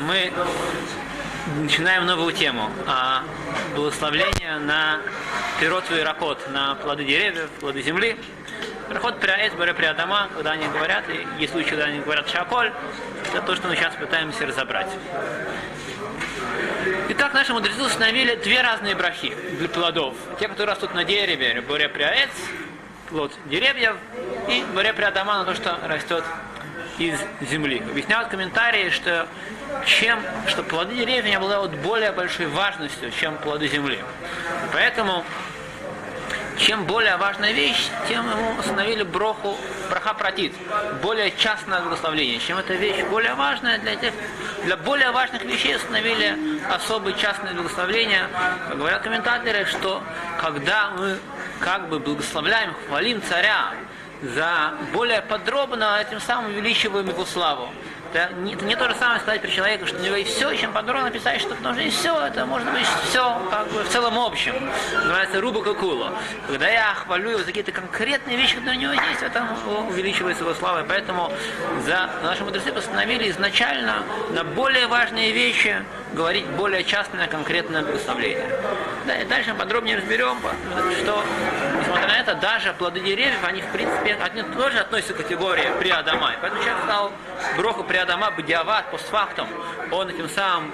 Мы начинаем новую тему. А благословление на пирот и ракот, на плоды деревьев, плоды земли. Проход пряэт, баре приадама, когда они говорят, и есть случаи, когда они говорят шаколь, это то, что мы сейчас пытаемся разобрать. Итак, наши мудрецы установили две разные брахи для плодов. Те, которые растут на дереве, боре приаэц, плод деревьев, и боре приадама, на то, что растет из земли. Объясняют комментарии, что чем, что плоды деревьев обладают более большой важностью, чем плоды земли. Поэтому чем более важная вещь, тем ему установили броху, браха протит, более частное благословление. Чем эта вещь более важная, для, тех, для более важных вещей установили особые частные благословления. Говорят комментаторы, что когда мы как бы благословляем, хвалим царя за более подробно, этим самым увеличиваем его славу. Это не, это не то же самое сказать при человеку, что у него есть все, и чем подробно написать, что нужно и все, это может быть все как бы в целом общем. Называется руба кукула. Когда я хвалю его за какие-то конкретные вещи, которые у него есть, это увеличивается его слава. Поэтому за наши мудрецы постановили изначально на более важные вещи говорить более частное, конкретное благословление. Да, и дальше мы подробнее разберем, что, несмотря на это, даже плоды деревьев, они, в принципе, они тоже относятся к категории приадама. Поэтому человек стал броху приадама бадиават постфактум. Он этим самым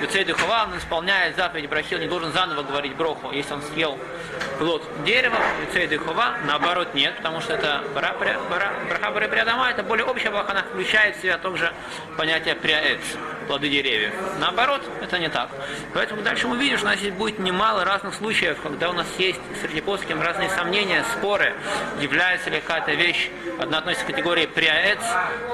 Юцей Духова, исполняет заповедь Брахи, он не должен заново говорить броху, если он съел плод дерева, Юцей Духова, наоборот нет, потому что это браха Приадама, это более общая браха, она включает в себя также понятие приаэц, плоды деревьев. Наоборот, это не так. Поэтому дальше мы видим, что у нас здесь будет немало разных случаев, когда у нас есть среди плоским разные сомнения, споры, является ли какая-то вещь, одна относится к категории приаэц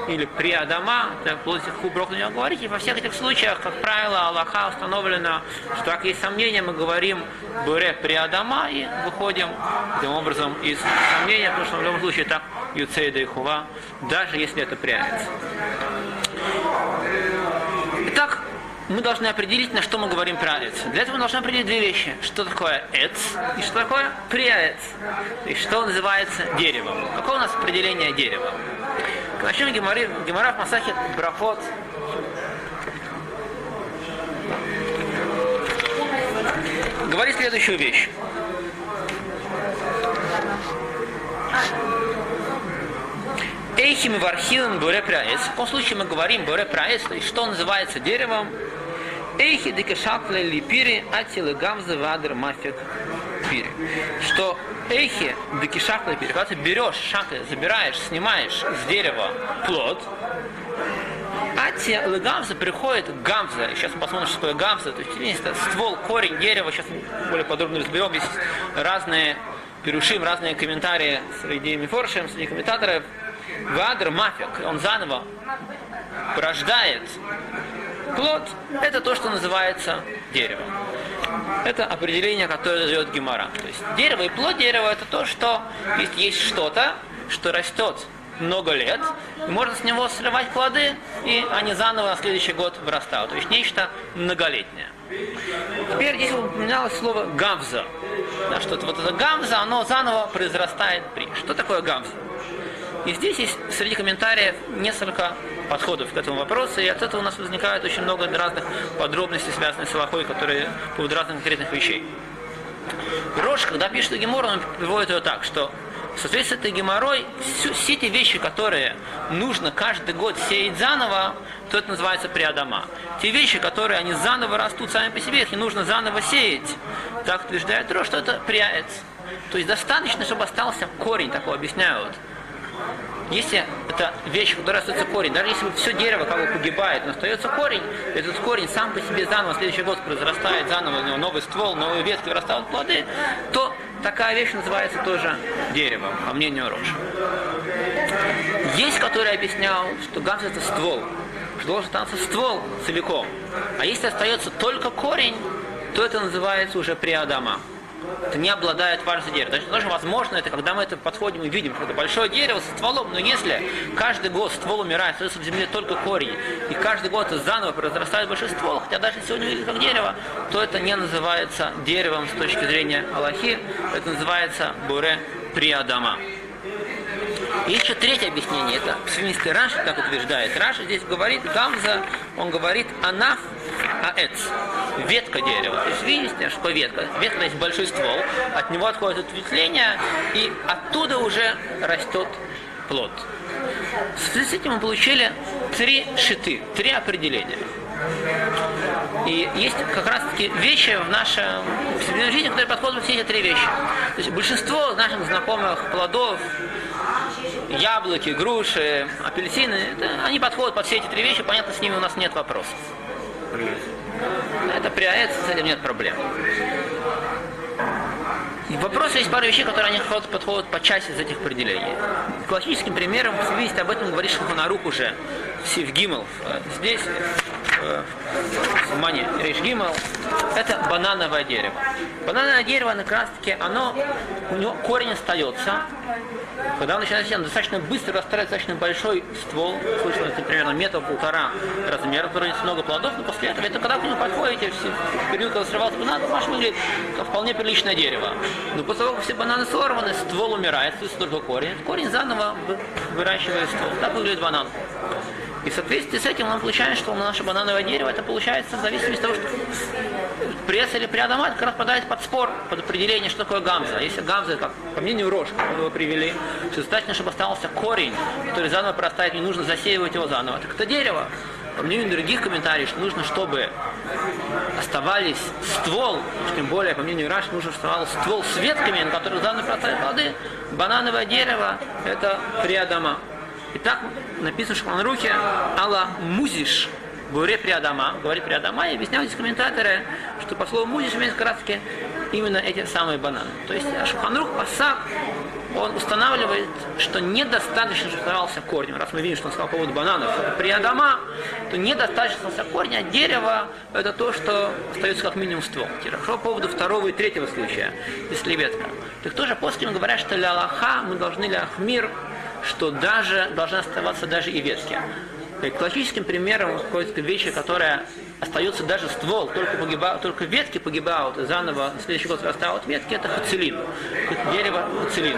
или приадама, это плоть хуброх на говорить, и во всех этих случаях, как правило, Аллаха установлено, что так есть сомнения, мы говорим Буре при Адама и выходим таким образом из сомнения, потому что в любом случае так Юцейда и Хува, даже если это прячется. Итак, мы должны определить, на что мы говорим про эц. Для этого мы должны определить две вещи. Что такое эц и что такое приаэц. И что называется деревом. Какое у нас определение дерева? Начнем Гемора в Масахе Брахот говорит следующую вещь. Эйхим и Вархилом Боре Праэс. В каком случае мы говорим Боре Праэс, то есть что называется деревом? Эйхи декешакле липири атилы гамзы вадр мафик пири. Что эйхи декешакле липири, когда ты берешь шакле, забираешь, снимаешь с дерева плод, Ати гамза приходит гамза. Сейчас мы посмотрим, что такое гамза. То есть есть ствол, корень дерева. Сейчас более подробно разберем. Есть разные перушим, разные комментарии среди мифоршем, среди комментаторов. Вадр мафик, он заново порождает плод. Это то, что называется деревом. Это определение, которое дает Гемора. То есть дерево и плод дерева это то, что есть, есть что-то, что растет много лет, и можно с него срывать плоды, и они заново на следующий год вырастают. То есть нечто многолетнее. Теперь здесь упоминалось слово гамза. Да, что вот это гамза, оно заново произрастает при. Что такое гамза? И здесь есть среди комментариев несколько подходов к этому вопросу, и от этого у нас возникает очень много разных подробностей, связанных с Аллахой, которые по разных конкретных вещей. Рош, когда пишет Гемор, он приводит ее так, что в соответствии с этой геморрой, все эти вещи, которые нужно каждый год сеять заново, то это называется приадама. Те вещи, которые они заново растут сами по себе, их не нужно заново сеять. Так утверждает Ро, что это приаец. То есть достаточно, чтобы остался корень, такого объясняют. Если это вещь, которая остается корень, даже если все дерево как бы погибает, но остается корень, этот корень сам по себе заново, следующий год произрастает заново, у него новый ствол, новые ветки вырастают плоды, то такая вещь называется тоже деревом, по мнению Роша. Есть, который объяснял, что гамс это ствол, что должен остаться ствол целиком. А если остается только корень, то это называется уже приадама не обладает важностью дерева. Значит, тоже возможно это, когда мы это подходим и видим, что это большое дерево со стволом, но если каждый год ствол умирает, остается в земле только корень, и каждый год заново произрастает большой ствол, хотя даже сегодня выглядит как дерево, то это не называется деревом с точки зрения Аллахи, это называется буре приадама. И еще третье объяснение, это псевдонистый Раши, как утверждает. Раши здесь говорит, Гамза, он говорит анаф аэц, ветка дерева. То есть видите, что ветка? Ветка есть большой ствол, от него отходит ответвление, и оттуда уже растет плод. В связи с этим мы получили три шиты, три определения. И есть как раз таки вещи в нашем повседневной жизни, которые подходят под все эти три вещи. То есть большинство наших знакомых плодов, яблоки, груши, апельсины, это, они подходят под все эти три вещи, понятно, с ними у нас нет вопросов. Это приоритет, с этим нет проблем. И вопрос есть пару вещей, которые они подходят по части из этих определений. Классическим примером, видите, об этом говорит Шуханарух уже, Сивгимов. Здесь Мани Рейшгимал, это банановое дерево. Банановое дерево, как раз таки, оно, у него корень остается, когда он начинает достаточно быстро растает достаточно большой ствол, слышно, это примерно метр-полтора размера, который много плодов, но после этого, это когда к нему подходите, в период, когда срывался банан, ваш выглядит как вполне приличное дерево. Но после того, как все бананы сорваны, ствол умирает, то есть только корень. Корень заново выращивает ствол. Так выглядит банан. И в соответствии с этим мы получаем, что наше банановое дерево, это получается в зависимости от того, что пресс или приадамат как раз попадает под спор, под определение, что такое гамза. Если гамза, как по мнению Рош, мы его привели, что достаточно, чтобы остался корень, который заново прорастает, не нужно засеивать его заново. Так это дерево. По мнению других комментариев, что нужно, чтобы оставались ствол, тем более, по мнению Раш, нужно, чтобы оставался ствол с ветками, на которых заново прорастают плоды. Банановое дерево – это приадама. И так написано в Шханрухе Алла Музиш, Буре Приадама, говорит Приадама, и объясняют здесь комментаторы, что по слову Музиш имеется как раз именно эти самые бананы. То есть Шуханрух Пасак, он устанавливает, что недостаточно оставался корнем. Раз мы видим, что он сказал по поводу бананов, при Адама, то недостаточно корня, а дерево – это то, что остается как минимум ствол. Хорошо, по поводу второго и третьего случая, если ветка. Так тоже после говорят, что ля Аллаха мы должны ля Ахмир что даже должны оставаться даже и ветки. И классическим примером какой-то вещи, которая остается даже ствол, только, погибают, только ветки погибают, и заново на следующий год растают ветки, это хацелин. Дерево хацелин.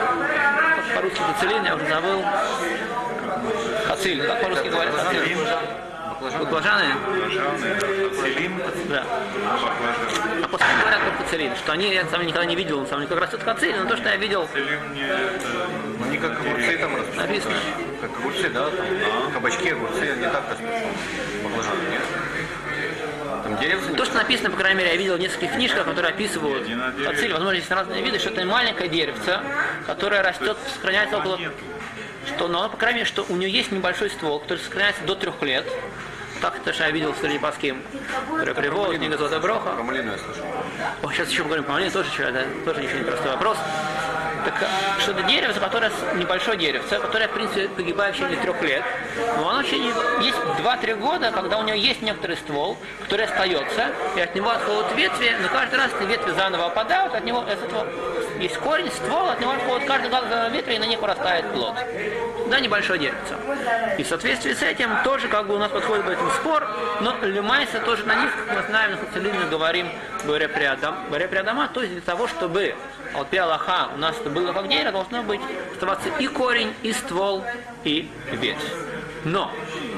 По-русски хацелин, я уже забыл. Хациль, как по-русски говорят хациль? Баклажаны? Да. А после говорят про хацелин, что они, я сам никогда не видел, он сам как растет хацелин, но то, что я видел... Ну, не как огурцы там растут. Написано. Как огурцы, да, там, а? кабачки, огурцы, не так растут. Баклажаны, нет? Там деревца То, что написано, по крайней мере, я видел в нескольких книжках, которые описывают хацель, возможно, здесь разные виды, что это маленькое деревце, которое растет, сохраняется около что, но, по крайней мере, что у нее есть небольшой ствол, который сохраняется до трех лет. Так это что я видел Паским, который приводит, книга Золотая Броха. Про малину я слышал. О, сейчас еще поговорим про малину, тоже, это тоже еще непростой вопрос. Так что это деревце, которое небольшое деревце, которое, в принципе, погибает в течение трех лет. Но оно в течение есть 2-3 года, когда у него есть некоторый ствол, который остается, и от него отходят ветви, но каждый раз эти ветви заново опадают, от него от есть корень, ствол, от него отходит каждый год ветви, и на них вырастает плод. Да, небольшое деревце. И в соответствии с этим тоже как бы у нас подходит в этом спор, но лимайса тоже на них, как мы знаем, на говорим, говоря при Адама, то есть для того, чтобы Алпи Аллаха у нас это было как дерево, должно быть оставаться и корень, и ствол, и ветвь. Но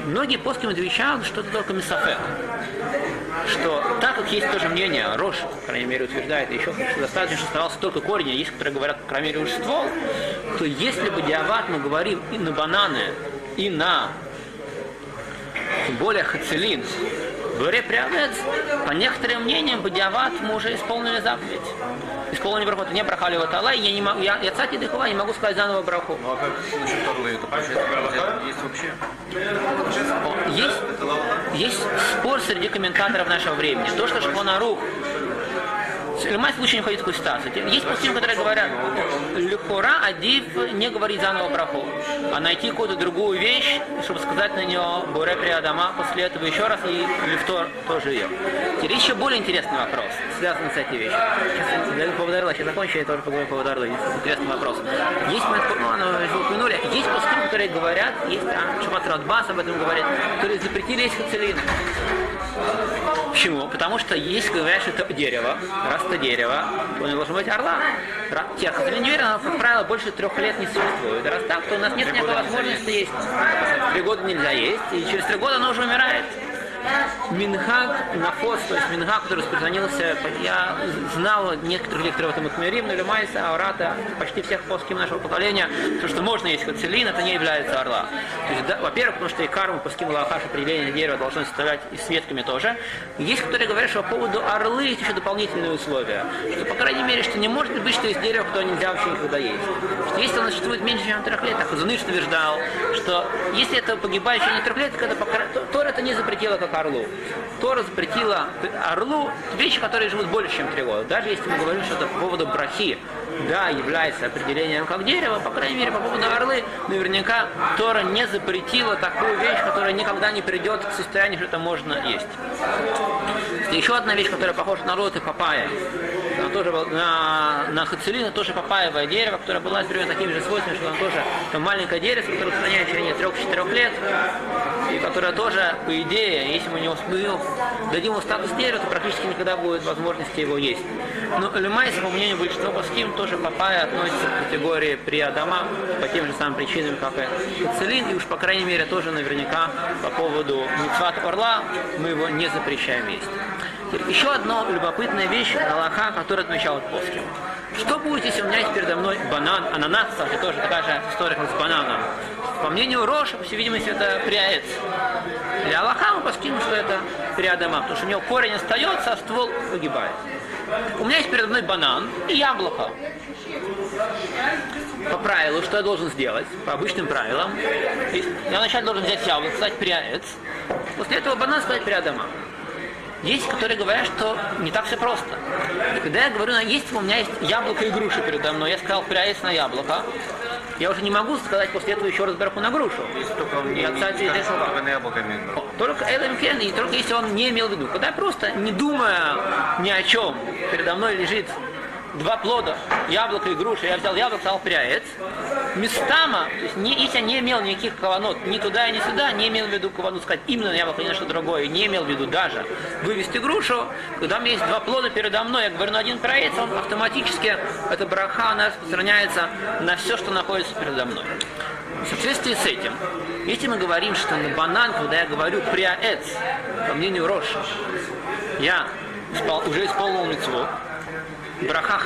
многие плоским отвечают, что это только мисафек. Что так как есть тоже мнение, Рош, по крайней мере, утверждает еще, что достаточно, что оставался только корень, а есть, которые говорят, по крайней мере, уже ствол, то если бы диават мы говорим и на бананы, и на более хацелин, Горе прямец, по некоторым мнениям, Бадиават мы уже исполнили заповедь. Исполнили браху, не брахали вот Аллах, я не могу, я, я цати дыхова, не могу сказать заново браху. Ну а как насчет Орлы, это получается, есть вообще? Есть, есть спор среди комментаторов нашего времени. То, что Шхонарух в любом случае не входит в такую ситуацию. Есть пустым, которые говорят, Люхора Адив не говорить заново браху, а найти какую-то другую вещь, чтобы сказать на нее Буре Адама, после этого еще раз и Лифтор тоже ее. Теперь еще более интересный вопрос, связанный с этой вещью. Сейчас я по Дарла, сейчас закончу, я тоже поговорю по Дарла, интересный вопрос. Есть, ну, упомянули, есть пустым, которые говорят, есть а, Шабат Радбас об этом говорит, которые запретили есть хацелины. Почему? Потому что есть, говорят, что это дерево, раз это дерево, то не должно быть орла. Раз, те, которые не верят, как правило, больше трех лет не существует. Раз так, то у нас нет никакой возможности есть. Три года нельзя есть, и через три года оно уже умирает. Минхаг нафос, то есть Минхаг, который распространился, я знал некоторых лекторов это Махмерим, Нулимайса, Аурата, почти всех плоским нашего поколения, то, что можно есть хацелин, это не является орла. То да, во-первых, потому что и карму по скиму Лахаш определение дерева должно составлять и с ветками тоже. Есть, которые говорят, что по поводу орлы есть еще дополнительные условия. Что, по крайней мере, что не может быть, что есть дерево, которое нельзя вообще никогда есть. Что если оно существует меньше, чем трех лет, так Хазуныш утверждал, что если это погибающее не трех лет, то, это, то это не запретило как орлу. Тора запретила орлу вещи, которые живут больше, чем три года. Даже если мы говорим что-то по поводу брахи, да, является определением как дерево, по крайней мере, по поводу орлы, наверняка Тора не запретила такую вещь, которая никогда не придет к состоянию, что это можно есть. Еще одна вещь, которая похожа на рот, это папайя. Она тоже на, на хацелина тоже папаевое дерево, которое было примерно такими же свойствами, что оно тоже там маленькое дерево, которое сохраняет в течение трех-четырех лет, и которое тоже, по идее, если мы, не, мы дадим ему статус дерева, то практически никогда будет возможности его есть. Но Лемайса, по мнению большинства паским, тоже папайя относится к категории приадама по тем же самым причинам, как и хацелин, и уж, по крайней мере, тоже наверняка по поводу мецват орла мы его не запрещаем есть. Еще одна любопытная вещь, Аллаха, которую отмечал Плоским. Что будет, если у меня есть передо мной банан, ананас, кстати, тоже такая же история, как с бананом. По мнению Роша, по всей видимости, это приаец. Для Аллаха мы поскинем, что это приадама, потому что у него корень остается, а ствол погибает. У меня есть передо мной банан и яблоко. По правилу, что я должен сделать? По обычным правилам. Я вначале должен взять яблоко, сказать приаец. После этого банан сказать приадама. Есть, которые говорят, что не так все просто. Когда я говорю, есть у меня есть яблоко и груша передо мной, я сказал пряец на яблоко, я уже не могу сказать после этого еще раз бараху на грушу. Только он не, не, не скажет, только на яблоко имеет. Только Элем Кен, и только если он не имел в виду. Когда я просто, не думая ни о чем, передо мной лежит два плода, яблоко и груша, я взял яблоко, стал пряец, местама, то есть я не имел никаких каванот, ни туда, ни сюда, не имел в виду кавану сказать именно яблоко, ни на что другое, не имел в виду даже вывести грушу, когда у меня есть два плода передо мной, я говорю, на один пряец, он автоматически, эта браха, она распространяется на все, что находится передо мной. В соответствии с этим, если мы говорим, что на банан, когда я говорю пряец, по мнению Роша, я уже исполнил мецвод, браха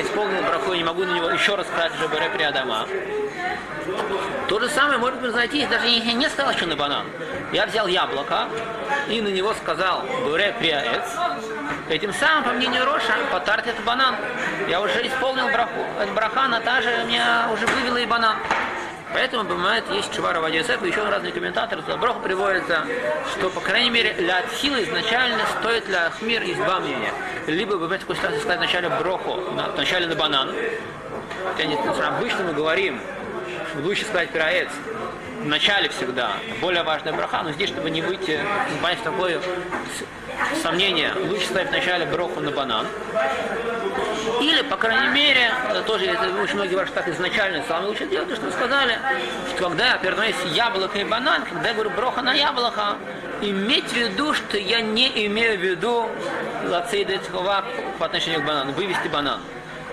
исполнил браху, я не могу на него еще раз сказать уже бере при Адама. То же самое может произойти, даже если я не сказал еще на банан. Я взял яблоко и на него сказал бере приаэц. Этим самым, по мнению Роша, потарт это банан. Я уже исполнил браху. Это браха, она та же, меня уже вывела и банан. Поэтому, бывает, есть Чувара Вадисеф, и еще разные комментаторы, туда Броху приводится, что, по крайней мере, для Атхила изначально стоит для Ахмир есть два мнения. Либо, бывает, такой ситуации сказать вначале Броху, на, вначале на банан. Хотя нет, обычно мы говорим, лучше сказать пираец, в начале всегда, более важная браха, но здесь, чтобы не выйти, не понять такое сомнение, лучше ставить вначале броху на банан. Или, по крайней мере, тоже это очень многие ваши так изначально самое лучшее делать, то, что вы сказали, что когда мной есть яблоко и банан, когда я говорю броха на яблоко, иметь в виду, что я не имею в виду лацейда по отношению к банану, вывести банан.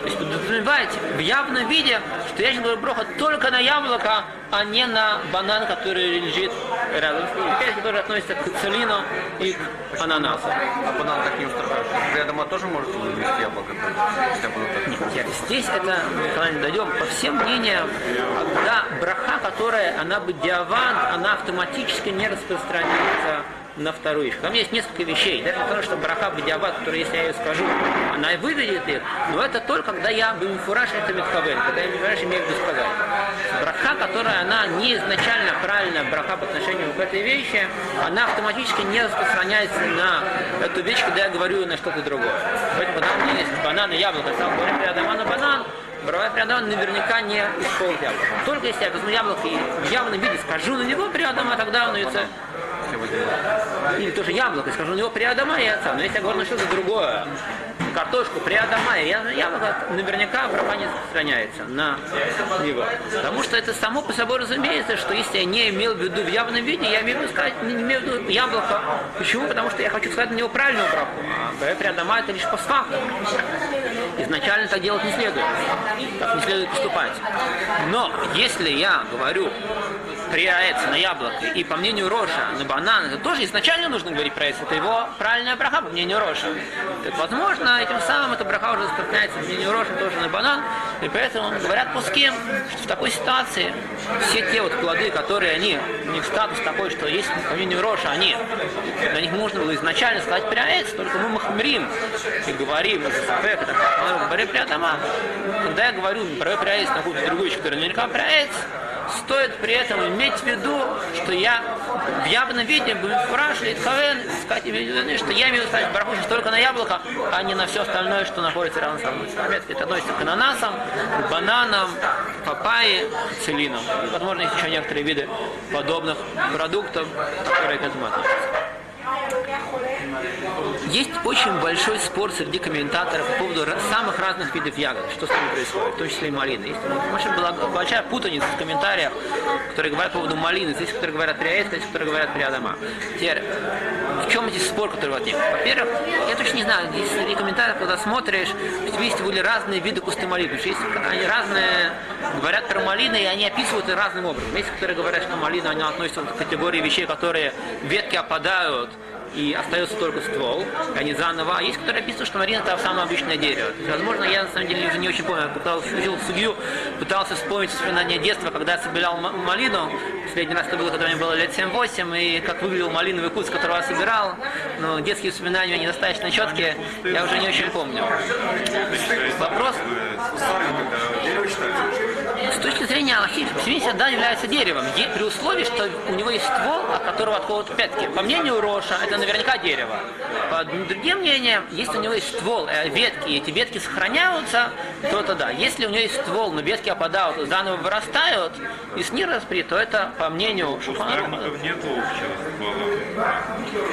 То есть подразумеваете в явном виде, что я говорю броха только на яблоко, а не на банан, который лежит рядом. Опять, который относится к целину и к ананасу. А банан так не устраивает? Я думаю, тоже может вывести яблоко? Нет, здесь это, мы когда не дойдем, по всем мнениям, когда браха, которая, она бы диаван, она автоматически не распространяется на вторую вещь. Там есть несколько вещей. Даже потому, что браха бадиабат, который, если я ее скажу, она и выведет их, но это только когда я бы фураж это метхавель, когда я мифураж имею в виду сказать. Браха, которая она не изначально правильная браха по отношению к этой вещи, она автоматически не распространяется на эту вещь, когда я говорю на что-то другое. Поэтому меня есть банан и яблоко, я говорю рядом на банан, Бравай Приадама наверняка не исполнит яблоко. Только если я возьму яблоко и в явном виде скажу на него Приадама, тогда он яйца или тоже яблоко, скажу, у него приадама и отца. Но если я говорю на что-то другое, картошку при Адамае, яблоко наверняка браха не распространяется на него. Потому что это само по собой разумеется, что если я не имел в виду в явном виде, я имею в виду сказать, не имею в виду яблоко. Почему? Потому что я хочу сказать на него правильную браху. А при Адама это лишь по факту. Изначально так делать не следует. Так не следует поступать. Но если я говорю при аэц на яблоко, и по мнению Роша на банан, это тоже изначально нужно говорить про аэц, это его правильная браха, по мнению Роша. Так возможно, этим самым эта браха уже распространяется, по мнению Роша тоже на банан, и поэтому говорят пуским, что в такой ситуации все те вот плоды, которые они, у них статус такой, что есть по мнению Роша, они, на них можно было изначально сказать при аэц, только мы махмрим и говорим, это говорим при атама. Когда я говорю про аэц на какую-то другую которая наверняка при аэц, стоит при этом иметь в виду, что я в явном виде буду спрашивать Хавен, что я имею ставить браху только на яблоко, а не на все остальное, что находится рядом со мной. Это относится к ананасам, бананам, папайе, целинам. Возможно, есть еще некоторые виды подобных продуктов, которые к этому относятся. Есть очень большой спор среди комментаторов по поводу самых разных видов ягод, что с ними происходит, в том числе и малины. Есть очень была большая путаница в комментариях, которые говорят по поводу малины, есть, которые говорят при аэс, есть, которые говорят при адама. Теперь, в чем эти спор, которые возник? Во-первых, я точно не знаю, здесь среди комментариев, когда смотришь, есть были разные виды кусты малины, есть они разные, говорят про малины, и они описывают их разным образом. Есть, которые говорят, что малина, они относятся к категории вещей, которые ветки опадают, и остается только ствол, а не заново. А есть, которые описывают, что Марина это самое обычное дерево. То есть, возможно, я на самом деле уже не очень помню. Пытался, судью, пытался вспомнить воспоминания детства, когда я собирал малину. Последний раз это было, когда мне было лет 7-8, и как выглядел малиновый куст, которого я собирал. Но детские воспоминания недостаточно четкие, я уже не очень помню. Вопрос... С точки зрения Аллахи, семья всегда является деревом, при условии, что у него есть ствол, от которого отходят пятки. По мнению Роша, это наверняка дерево. По другим мнениям, если у него есть ствол, э, ветки, и эти ветки сохраняются, то это да. Если у него есть ствол, но ветки опадают, заново вырастают, и с ним распри, то это по мнению Шухана.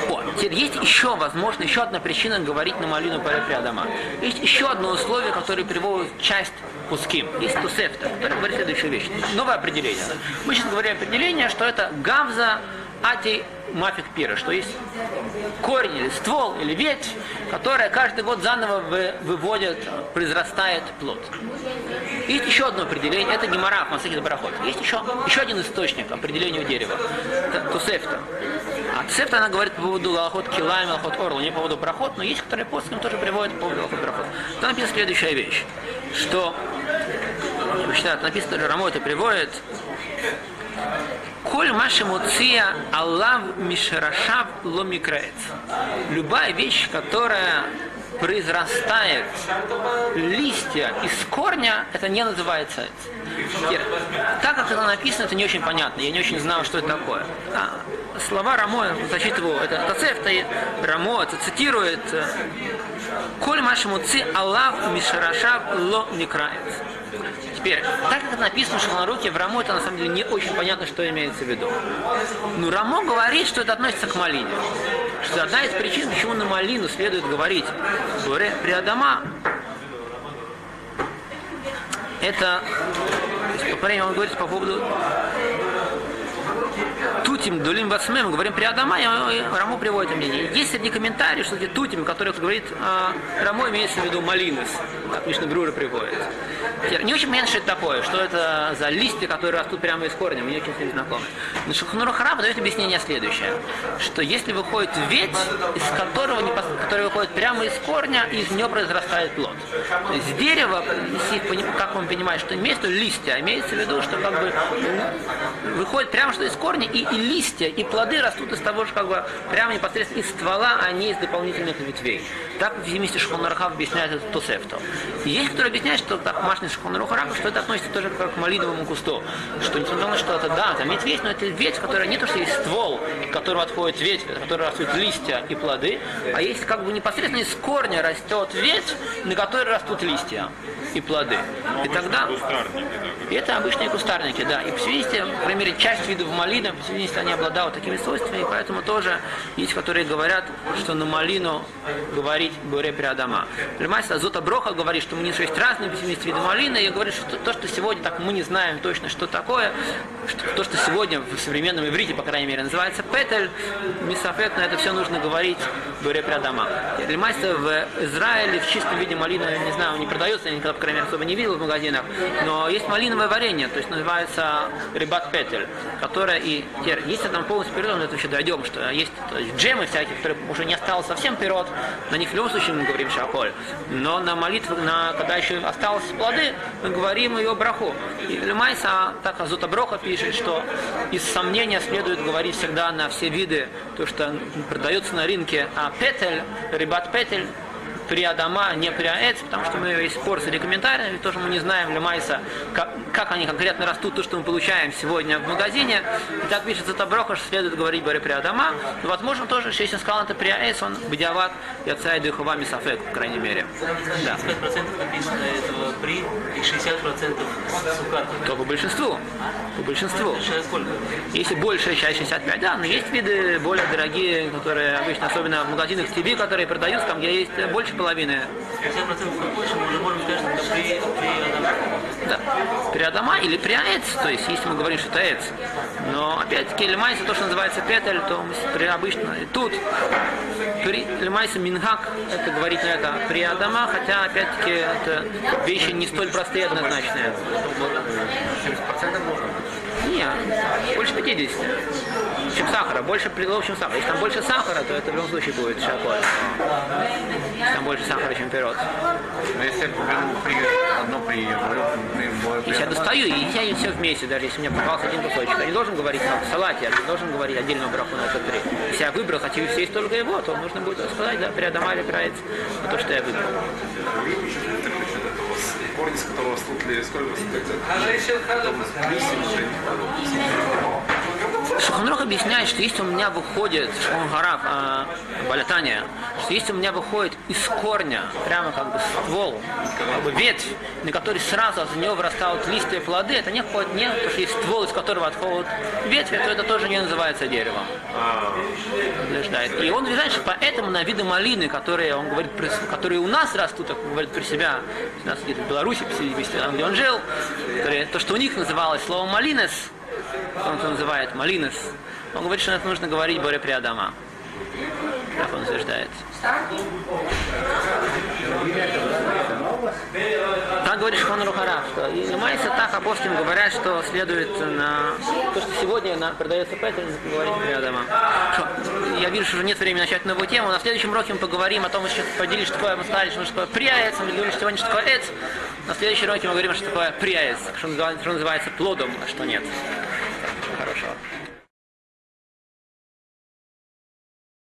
О, теперь есть еще, возможно, еще одна причина говорить на малину дома. Есть еще одно условие, которое приводит часть пуским. Есть тусефта, который говорит следующую вещь. Новое определение. Мы сейчас говорим определение, что это гавза ати мафик пира, что есть корень или ствол или ветвь, которая каждый год заново вы, выводит, произрастает плод. Есть еще одно определение, это гемора в Барахот. Есть еще, еще один источник определения дерева, это тусефта. А тусефта она говорит по поводу лохот килайм, лохот орл, не по поводу проход, но есть, которые после тоже приводят по поводу лохот проход. Там написано следующая вещь, что Мишнат написано, что Рамо это приводит, Коль маши муция Аллах мишрашав ломикраец. Любая вещь, которая произрастает листья из корня, это не называется так как это написано, это не очень понятно. Я не очень знал, что это такое. А, слова Рамо, зачитываю, это Тацефта, Рамо, это цитирует Коль маши муци Аллах мишрашав ло микраец. Теперь, так как написано в Шаларуке, в Рамо это на самом деле не очень понятно, что имеется в виду. Но Рамо говорит, что это относится к малине. Что одна из причин, почему на малину следует говорить при Адама, это, по он говорит по поводу Тутим, Дулим Васме, мы говорим при Адама, и Рамо приводит мнение. Есть среди комментариев, что эти Тутим, которые говорит а, Рамо, имеется в виду Малинус, Мишна Брура приводит. Не очень понятно, что это такое, что это за листья, которые растут прямо из корня, мне очень сильно знакомы. Но Шахнура Хараба дает объяснение следующее, что если выходит ветвь, из которого, который выходит прямо из корня, из нее произрастает плод. То есть дерево, как он понимает, что имеется листья, а имеется в виду, что как бы выходит прямо что из корня, и, и листья, и плоды растут из того же, как бы, прямо непосредственно из ствола, а не из дополнительных ветвей. Так в вместе Шхонарахав объясняет это Тосефто. Есть, кто объясняет, что так Машный Шхонарахав, что это относится тоже как к малиновому кусту. Что несмотря на то, что это, да, там ветвь есть, но это ветвь, которая не то, что есть ствол, к которому отходит ветвь, от которой растут листья и плоды, а есть как бы непосредственно из корня растет ветвь, на которой растут листья и плоды. Но и тогда... Кустарники, это обычные кустарники, да. И по свидетельству, по крайней мере, часть видов малины, по свидетельству, они обладают такими свойствами, и поэтому тоже есть, которые говорят, что на малину говорить Буре Приадама. Лемайса Зота Броха говорит, что у них есть разные 70 видов малины, и говорит, что то, что сегодня так мы не знаем точно, что такое, что, то, что сегодня в современном иврите, по крайней мере, называется петель, мисафет, на это все нужно говорить Буре Приадама. Лемайса в Израиле в чистом виде малина, не знаю, не продается, я никогда, по крайней мере, особо не видел в магазинах, но есть малиновое варенье, то есть называется рыбат петель, которое и если там полностью мы это еще дойдем, что есть есть, джемы всякие, которые уже не осталось совсем пирот, на них в любом случае мы говорим шаколь, но на молитвы, на, когда еще осталось плоды, мы говорим ее браху. И Лемайса, так Азута Броха пишет, что из сомнения следует говорить всегда на все виды, то, что продается на рынке, а петель, рыбат петель, при Адама, не при Аэц, потому что мы спор с комментариями, тоже мы не знаем для Майса, как, как они конкретно растут, то, что мы получаем сегодня в магазине. И так пишется Таброха, что следует говорить Баре при Адама. Но, возможно, тоже, если сказал это при Аэц, он бедиават отца и духовами сафек, по крайней мере. Да. 5% написано этого при 60% сукат. То по большинству. По большинству. Если большая часть 65, да, но есть виды более дорогие, которые обычно, особенно в магазинах ТВ, которые продаются, там, где есть больше половины. 50% больше, мы уже можем сказать, что при, при. Да. При Адама или при Аэц, то есть если мы говорим, что это Аэц. Но опять-таки Лемайса, то, что называется Петель, то мы при обычно и тут при Лемайса Минхак, это говорить на это при Адама, хотя опять-таки это вещи не столь простые однозначные. 70% можно. Нет, больше 50. Чем сахара, больше плодов, чем сахара. Если там больше сахара, то это в любом случае будет шоколад. Если там больше сахара, чем пирот. Но если я беру при, одно при, при, при, Если я достаю и я все вместе, даже если у меня попался один кусочек, я не должен говорить на салате, я не должен говорить отдельно браху на это три. Если я выбрал, хочу съесть только его, то нужно будет сказать, да, пирается на то, что я выбрал. корень, с которого растут ли сколько Шуханрух объясняет, что если у меня выходит Шухангараф, э, Балятания, что если у меня выходит из корня, прямо как бы ствол, как бы ветвь, на которой сразу из нее вырастают листья и плоды, это не входит не, потому что есть ствол, из которого отходят ветви, то это тоже не называется деревом. Утверждает. И он утверждает, что поэтому на виды малины, которые, он говорит, которые у нас растут, как он говорит при себя, у нас где-то в Беларуси, там, где он жил, то, что у них называлось словом малинес, он называет малинес, он говорит, что это нужно говорить Боре Приадама. Так он утверждает. Так говорит Шхон Рухара, что и занимается так, апостолы говорят, что следует на то, что сегодня на, продается Петр, говорить Приадама. Я вижу, что уже нет времени начать новую тему. На следующем уроке мы поговорим о том, что поделили, что такое, мы сказали, что такое приаец, мы говорили, сегодня что такое эц. На следующем уроке мы говорим, что такое называется, что называется плодом, а что нет.